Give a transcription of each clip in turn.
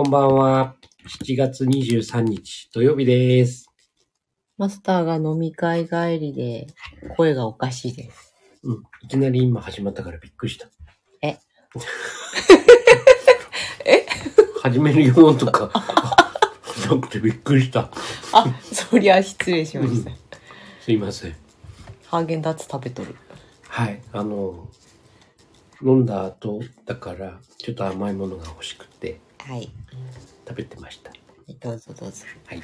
こんばんは。こんばんは。7月23日土曜日です。マスターが飲み会帰りで声がおかしいです。うん。いきなり今始まったからびっくりした。え？え 始めるよとか。なくてびっくりした。あ、そりゃ失礼しました。すいません。ハーゲンダッツ食べとる。はい。あの、飲んだ後だから、ちょっと甘いものが欲しくてはい。食べてました。どうぞどうぞ。はい。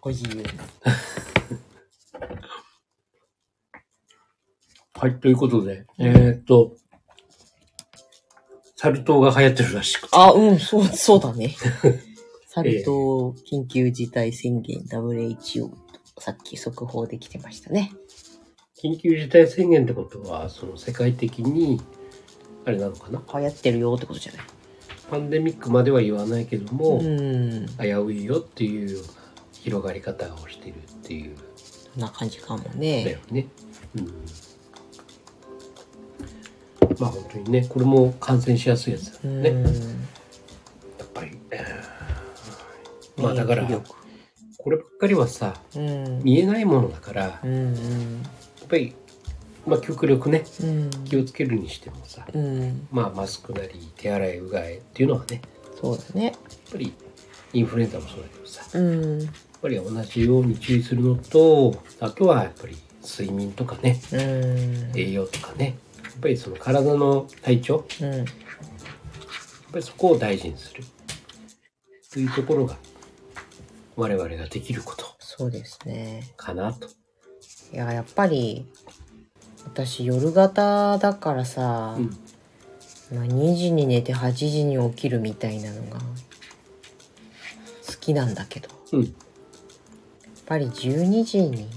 ご自由に。はい。ということで、えーっと、サル痘が流行ってるらしくて。あ、うん、そう、そうだね。サル痘緊急事態宣言 WHO とさっき速報できてましたね。緊急事態宣言ってことは、その世界的に、あれなのかな？流行ってるよってことじゃない？パンデミックまでは言わないけども、うん。危ういよっていうような広がり方をしてるっていうそんな感じかもだねよ。ね。うん。まあ本当にね、これも感染しやすいやつだうん。よね。やっぱり。えーまあだから、こればっかりはさ、うん。見えないものだから、やうんっぱり、まあ極力ね、うん。うん。気をつけるにしてもさ、うん。まあマスクなり手洗いうがいっていうのはね、そうだね。やっぱりインフルエンザもそうだけどさ、やっうん。ぱり同じように注意するのと、あとはやっぱり睡眠とかね、うん。栄養とかね、やっぱりその体の体調、うん。やっぱりそこを大事にする。というところが、我々ができることそうですね。かなと。いや、やっぱり、私夜型だからさ、うん。まあ、2時に寝て8時に起きるみたいなのが好きなんだけど、やっうん。ぱり12時に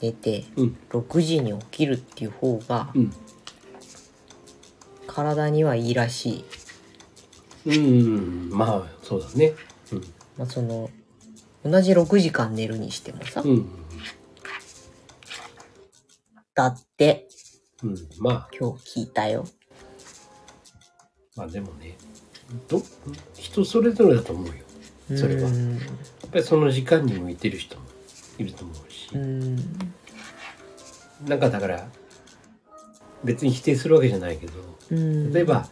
寝てうん。6時に起きるっていう方がうん。体にはいいらしい。うん。まあ、そうだね。まあ、その、同じ6時間寝るにしてもさ、うん。うん。だってうん。まあ、今日聞いたよ。まあでもね、ど、人それぞれだと思うよ。それはうんやっぱりその時間に向いてる人もいると思うしう。ん。なんかだから、別に否定するわけじゃないけど、うん。例えば、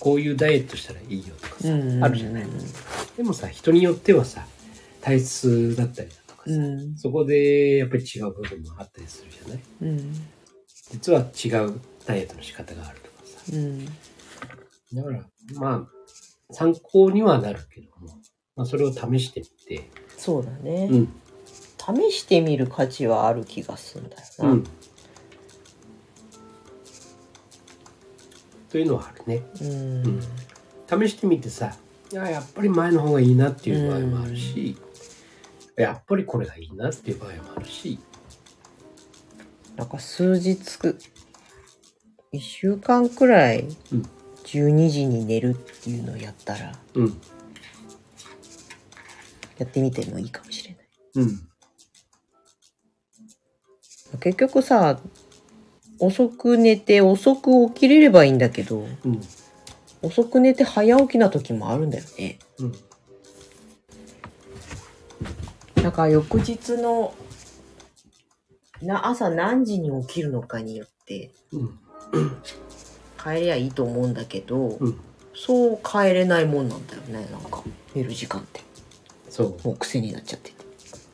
こういうダイエットしたらいいよとかさ、うん、あるじゃない。でもさ、人によってはさ、体質だったりだとかさ、うん。そこでやっぱり違う部分もあったりするじゃないうん。実は違うダイエットの仕方があるとかさ。うん。だから、まあ、参考にはなるけども、まあ、それを試してみて、そうだね、うん、試してみる価値はある気がするんだよな。うん。というのはあるね。うん。試してみてさ、いや、やっぱり前の方がいいなっていう場合もあるし、やっぱりこれがいいなっていう場合もあるし、なんか数日、一週間くらいうん、12時に寝るっていうのをやったら、うん、やってみてもいいかもしれない。うん、結局さ、遅く寝て遅く起きれればいいんだけど、うん、遅く寝て早起きな時もあるんだよね。うん。か翌日のな朝何時に起きるのかによってうん、帰りゃいいと思うんだけど、うん。そう帰れないもんなんだよねなんか寝る時間ってそう。もう癖になっちゃってて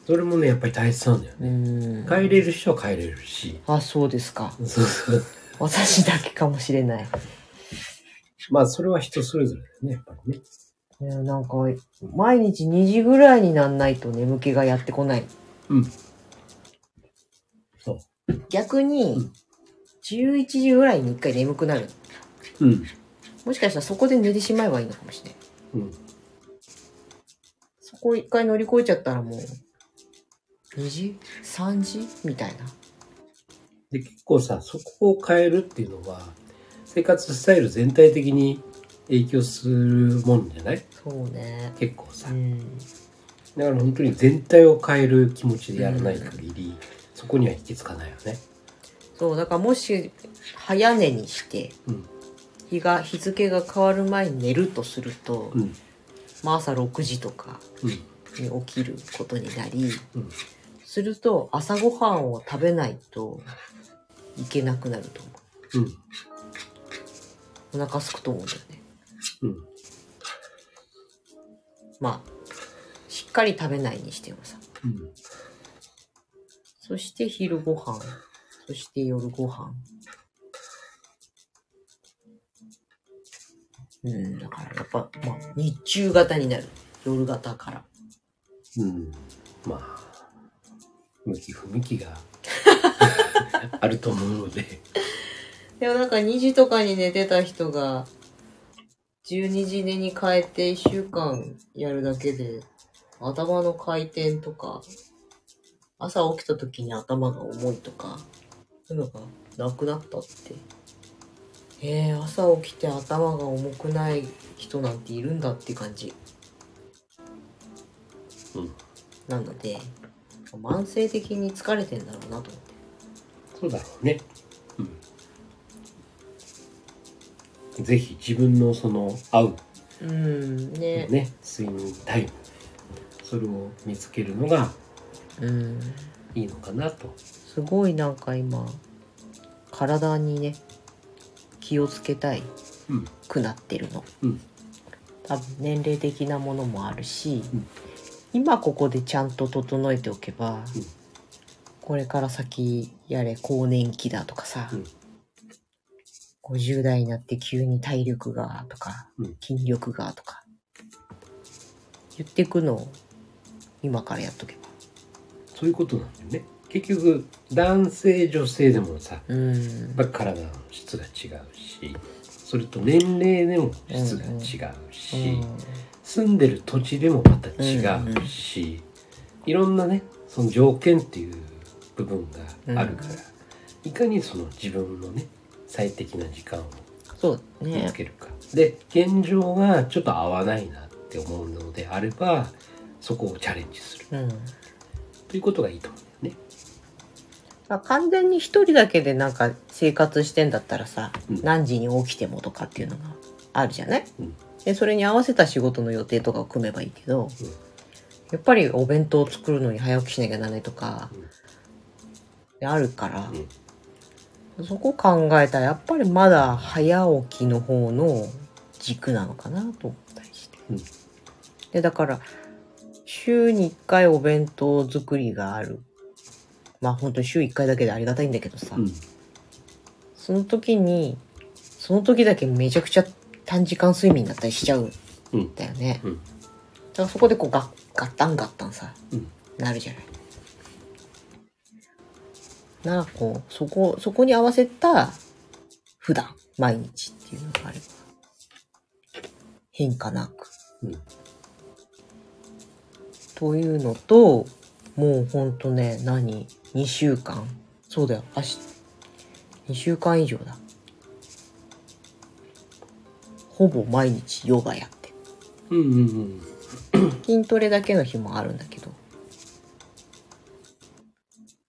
それもね、やっぱり大切なんだようね。帰れる人は帰れるし、あそうですかそうそう。私だけかもしれないまあ、それは人それぞれだよね、やっぱりね。なんか毎日2時ぐらいになんないと眠気がやってこないうん。逆にうん11時ぐらいに1回眠くなるうん。もしかしたらそこで寝てしまえばいいのかもしれないうん。そこ一回乗り越えちゃったらもう、2時 ?3 時？みたいな。で、結構さ、そこを変えるっていうのは、生活スタイル全体的に影響するもんじゃない？そうね。結構さう。ん。だから本当に全体を変える気持ちでやらない限り、そこには行き着かないよね。そう、だからもし、早寝にして、うん。日が日付が変わる前に寝るとすると、うん。まあ、朝6時とかうん。に起きることになりうん。すると朝ごはんを食べないといけなくなると思う。ん。うお腹空くと思うんだよね。うん。まあしっかり食べないにしてもさ。うんそして昼ご飯。そして夜ご飯。うんだからやっぱ、まあ、日中型になる。夜型から。うんまあ向き不向きが あると思うので。でもなんか2時とかに寝てた人が、12時寝に変えて1週間やるだけで、頭の回転とか、朝起きた時に頭が重いとか、そういうのがなくなったって。えー、朝起きて頭が重くない人なんているんだって感じ。うんなので、慢性的に疲れてんだろうなと思って。そうだろうねうんぜひ自分のその合ううん、ね。ね睡眠タイムそれを見つけるのがうん。いいのかなと。すごいなんか今体にね気をつけたいうん。くなってるの。うん。多分年齢的なものもあるし、うん。今ここでちゃんと整えておけば、うん。これから先やれ更年期だとかさ、うん。50代になって急に体力がとか、うん。筋力がとか言ってくのを今からやっとけばそういうことなんだよね。結局男性女性でもさうん。体の質が違うしそれと年齢でも質が違うし、住んでる土地でもまた違うし、いろんなねその条件っていう部分があるから、いかにその自分のね最適な時間を見ね。つけるか、で現状がちょっと合わないなって思うのであればそこをチャレンジする。うんということがいいと思うんだよね。まあ完全に一人だけでなんか生活してんだったらさ、うん。何時に起きてもとかっていうのがあるじゃない、うん。でそれに合わせた仕事の予定とかを組めばいいけど、やっぱりお弁当を作るのに早起きしなきゃならないとか、うん。であるから、うん。そこ考えたらやっぱりまだ早起きの方の軸なのかなと思ったりして。うん。でだから週に1回お弁当作りがある。まあ本当に週1回だけでありがたいんだけどさ、うん。その時にその時だけめちゃくちゃ短時間睡眠だったりしちゃうんうんだよね、うん。だからそこでこうガッガッタンガッタンさうんなるじゃない。ならこうそこそこに合わせた普段毎日っていうのがあれば変化なく。うんというのともうほんとね何？2週間。そうだよ。明日2週間以上だ。ほぼ毎日ヨガやって。うんうんうん。筋トレだけの日もあるんだけど。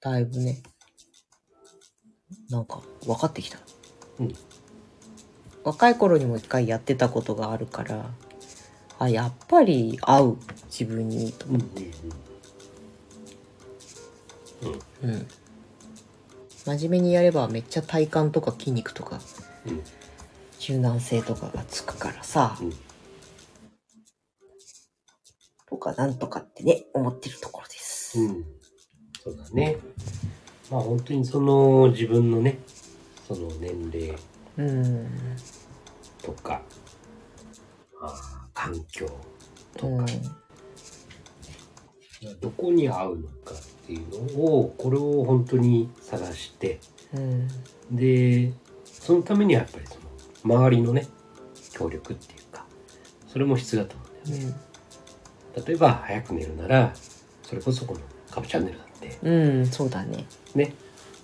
だいぶねなんか分かってきた、うん。若い頃にも一回やってたことがあるからあやっぱり合う自分にとうんうん。うん。真面目にやればめっちゃ体幹とか筋肉とかうん。柔軟性とかがつくからさ、うん。とかなんとかってね思ってるところです、うん。そうだね。まあ本当にその自分のねその年齢うん。とか、まあ、環境とうん。か、どこに合うのかっていうのをこれを本当に探して。うん。でそのためにはやっぱりその周りのね協力っていうかそれも必要だと思うんだよね。例えば早く寝るならそれこそこのカブチャンネルだってうん、うん、そうだね。ね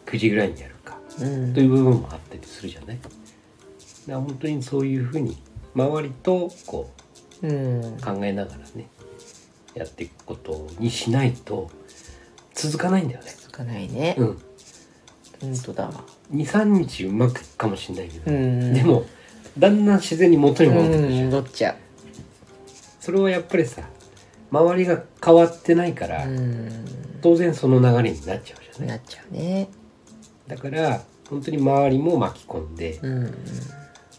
9時ぐらいにやるかうん。という部分もあったりするじゃない。だから本当にそういうふうに周りとこうんう考えながらねやっていくことにしないと続かないんだよね。つかないね。うん、本当だ。わ23日うまくいくかもしれないけど、うん。でもだんだん自然に元に戻ってくるじゃん、戻っちゃそれはやっぱりさ周りが変わってないから、当然その流れになっちゃうじゃない？なっちゃうね。だから本当に周りも巻き込んで、うん。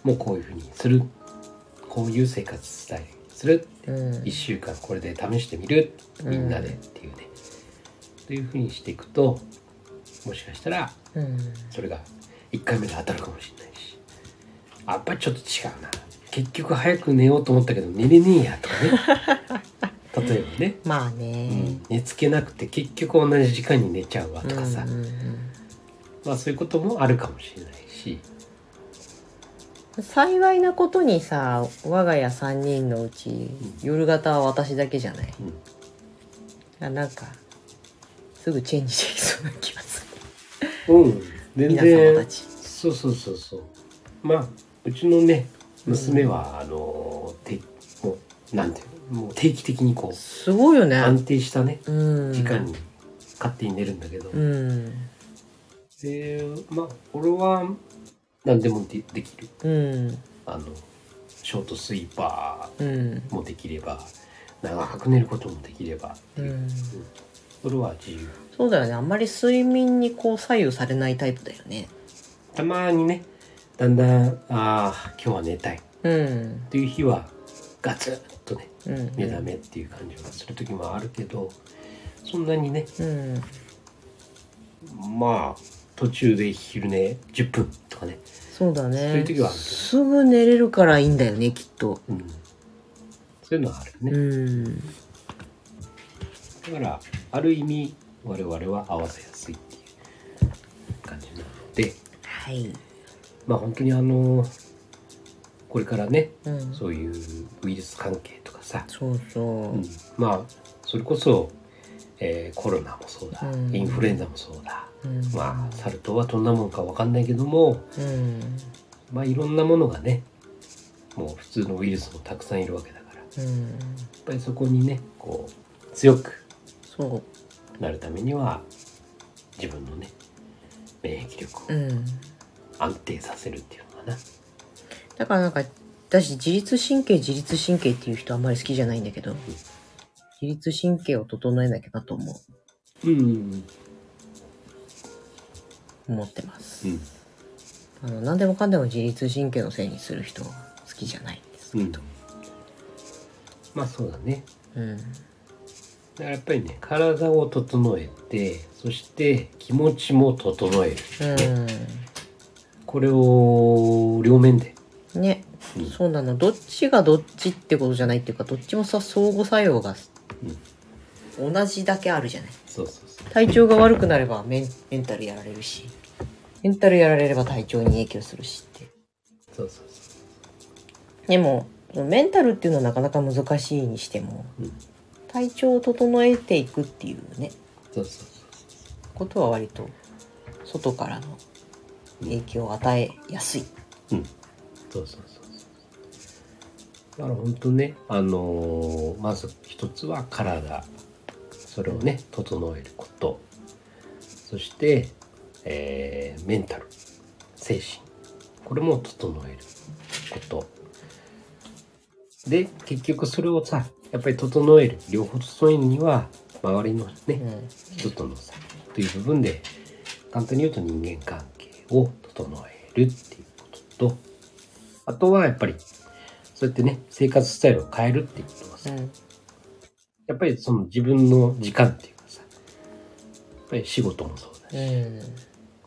もうこういうふうにするこういう生活スタイルにする。うん。1週間これで試してみる。みんなでっていうね、というふうにしていくともしかしたらうん。それが1回目で当たるかもしれないし。あやっぱりちょっと違うな。結局早く寝ようと思ったけど寝れねえやとかね。例えばね、まあね。寝つけなくて結局同じ時間に寝ちゃうわとかさ、うんうんまあそういうこともあるかもしれないし。うん幸いなことにさ我が家3人のうち夜型は私だけじゃない。うん。あなんかすぐチェンジできそうな気がすうん、る全然たち。そうそうそうそう。まあうちのね娘は、あのてもうなんていうの？もう定期的にこうすごいよね。安定したねうん。時間に勝手に寝るんだけど、うん。でまあ俺は何でもでできる。うん。あのショートスイーパうん。ーもできれば長く寝ることもできればっていう、うん。それは自由。そうだよね。あんまり睡眠にこう左右されないタイプだよね。たまにねだんだんああ今日は寝たい。っうん。ていう日はガツッとねうん。目覚めっていう感じがする時もあるけどそんなにねうん。まあ途中で昼寝10分とかね、そうだね。そういう時はあるけど。すぐ寝れるからいいんだよねきっと。うん、そういうのはあるね、うん。だからある意味我々は合わせやすいっていう感じなので。はい。まあ本当にあのこれからねうん。そういうウイルス関係とかさ、そうそう。うん、まあそれこそ、えーコロナもそうだ、うん。インフルエンザもそうだ、うん。まあサル痘はどんなもんかわかんないけどもうん。まあいろんなものがねもう普通のウイルスもたくさんいるわけだから。やっうんぱりそこにねこう強くそう。なるためには自分のね免疫力をうん。安定させるっていうのかな、だからなんか私自律神経自律神経っていう人あんまり好きじゃないんだけど自律神経を整えなきゃなと思う。うんうん思ってます。うん。あの何でもかんでも自律神経のせいにする人は好きじゃない。んですうん。まあそうだね。うん。だからやっぱりね体を整えてそして気持ちも整える、これを両面で、うんね。うん。そうなの。どっちがどっちってことじゃないっていうかどっちもさ相互作用が同じだけあるじゃない。そうそうそう。体調が悪くなればメンメンタルやられるし。メンタルやられれば体調に影響するしって。そうそうそでもメンタルっていうのはなかなか難しいにしてもううん。体調を整えていくっていうね。そうそうそことは割と外からの影響を与えやすい。ううんそうそうだから本当ねあのーまず一つは体。それをね整えること。そして、えーメンタル。精神。これも整えること。で結局それをさやっぱり整える。両方整えるには周りのね、うん。人との差という部分で簡単に言うと人間関係を整えるっていうこととあとはやっぱりそうやってね生活スタイルを変えるっていうことはさ、うん。やっぱりその自分の時間っていうかさやっぱり仕事もそうだし、うん。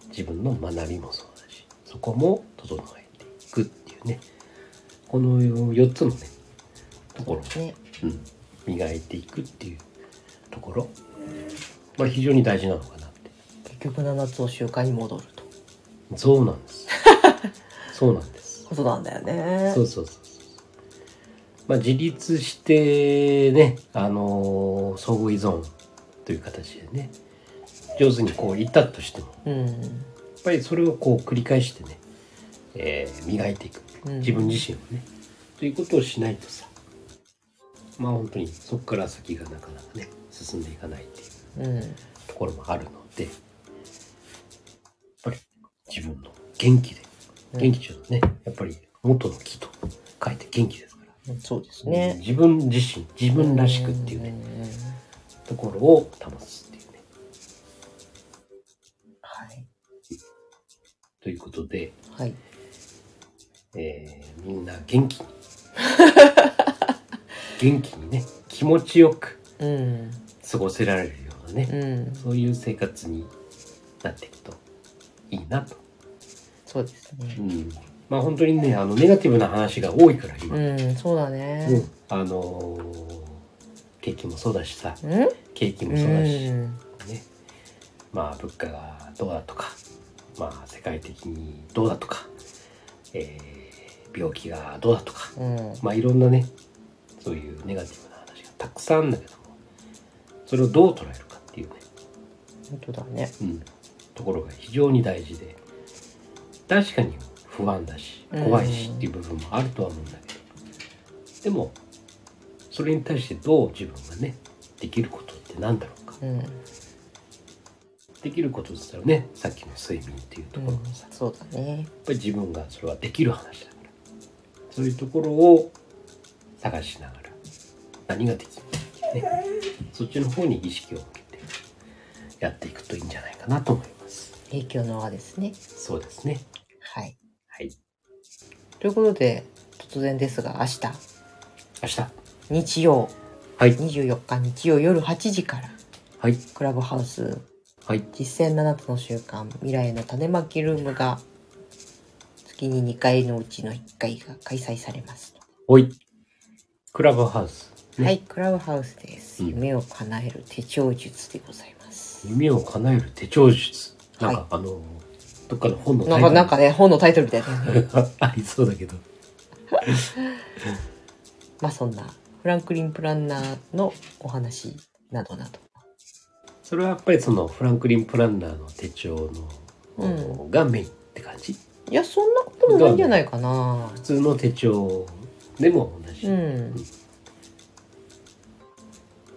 自分の学びもそうだしそこも整えていくっていうねこの4つのねところを、ね。うん、磨いていくっていうところ。まあ非常に大事なのかなって。結局7つを習慣に戻ると。そうなんです。そうなんです。ことなんだよね。そうそうそうそうまあ自立してねあのー相互依存という形でね上手にこういったとしても。うん。やっぱりそれをこう繰り返してね、えー磨いていく。うん。自分自身をね、ということをしないとさ。まあ本当にそこから先がなかなかね進んでいかないっていううん。ところもあるので。やっぱり自分の元気でうん。元気ちょっとねやっぱり元の木と書いて元気です。そうですね。自分自身、自分らしくっていうね、んところを保つっていうね。はい。ということで、はい。えーみんな元気に。元気にね、気持ちよくうん。過ごせられるようなね、うん。そういう生活になっていくといいなと。そうですねう。ん。まあ本当にね、あの、ネガティブな話が多いから今。うん、そうだうんね。あのー景気もそうだしさ、うん？景気もうそうだし、ん。ね。まあ物価がどうだとか、まあ世界的にどうだとか、えー病気がどうだとか、うん。まあいろんなね、そういうネガティブな話がたくさんあるんだけども、それをどう捉えるかっていうね、本当だね。うん、ところが非常に大事で、確かに不安だし、怖いしっていう部分もあるとは思うんだけど、でも、それに対してどう自分がね、できることって何だろうか。うん。できることって言ったらね、さっきの睡眠っていうところもさ、やっそうだね。ぱり自分がそれはできる話だから、そういうところを探しながら、何ができるかね、そっちの方に意識を向けてやっていくといいんじゃないかなと思います。影響の輪ですね。そうですね。はい。はい。ということで、突然ですが、明日、明日。日曜、はい。24日日曜夜8時から、はい。クラブハウスはい。実践7つの習慣未来の種まきルームが月に2回のうちの1回が開催されます。おい。クラブハウス。ねはい、クラブハウスです。うん夢を叶える手帳術でございます。夢を叶える手帳術。なんか、はいあの、どっかの本のタなんイトルかなんかね、本のタイトルみたいな、ね。ありそうだけど。まあそんな、フランクリン・プランナーのお話などなど。それはやっぱりそのフランクリン・プランナーの手帳の、うんがメインって感じ？いや、そんなこともないんじゃないかな。普通の手帳でも同じ。うん。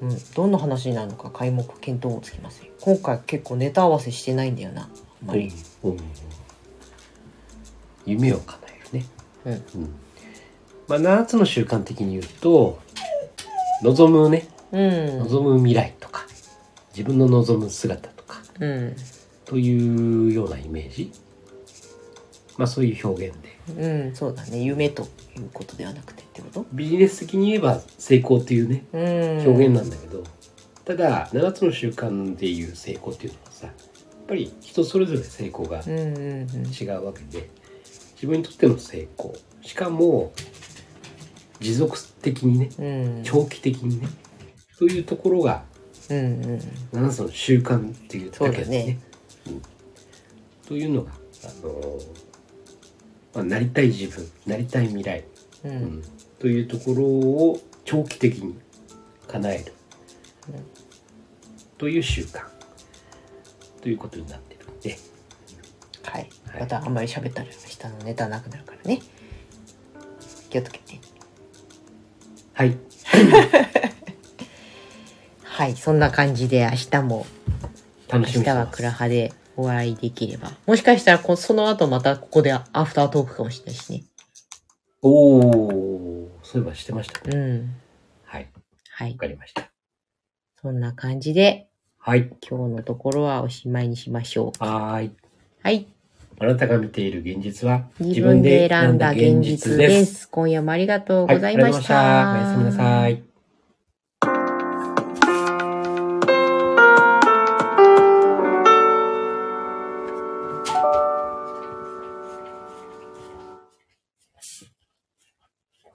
うん、どんな話になるのか皆目見当もつきません。今回結構ネタ合わせしてないんだよな。あんまり。うんうん夢を叶えるね。うん。うんまあ、7つの習慣的に言うと、望むね、うん。望む未来とか、自分の望む姿とか、うん。というようなイメージ。まあそういう表現で。うん、そうだね。夢ということではなくてってこと？ビジネス的に言えば成功っていうね、うん。表現なんだけど、ただ7つの習慣でいう成功っていうのはぱり人それぞれ成功が。違うわけで自分にとっての成功。しかも持続的にねうん。長期的にねというところがうんうん。7つの習慣っていうだけでそうだね。ねうん。というのがあのーまあ、なりたい自分なりたい未来。う。うんん、というところを長期的に叶える、うん。という習慣ということになってるんではい。はいまたあんまり喋ったら下のネタなくなるからね。気をつけて。はい はい。そんな感じで明日も、楽しみ明日はクラハでお会いできれば。もしかしたらこその後またここでアフタートークかもしれないしね。おおそういえばしてましたねうん。はいはいわ。かりましたそんな感じで、はい今日のところはおしまいにしましょう。はーいはい。あなたが見ている現実は自分で選んだ現実です。今夜もありがとうございました。はいありがとうございましたおやすみなさい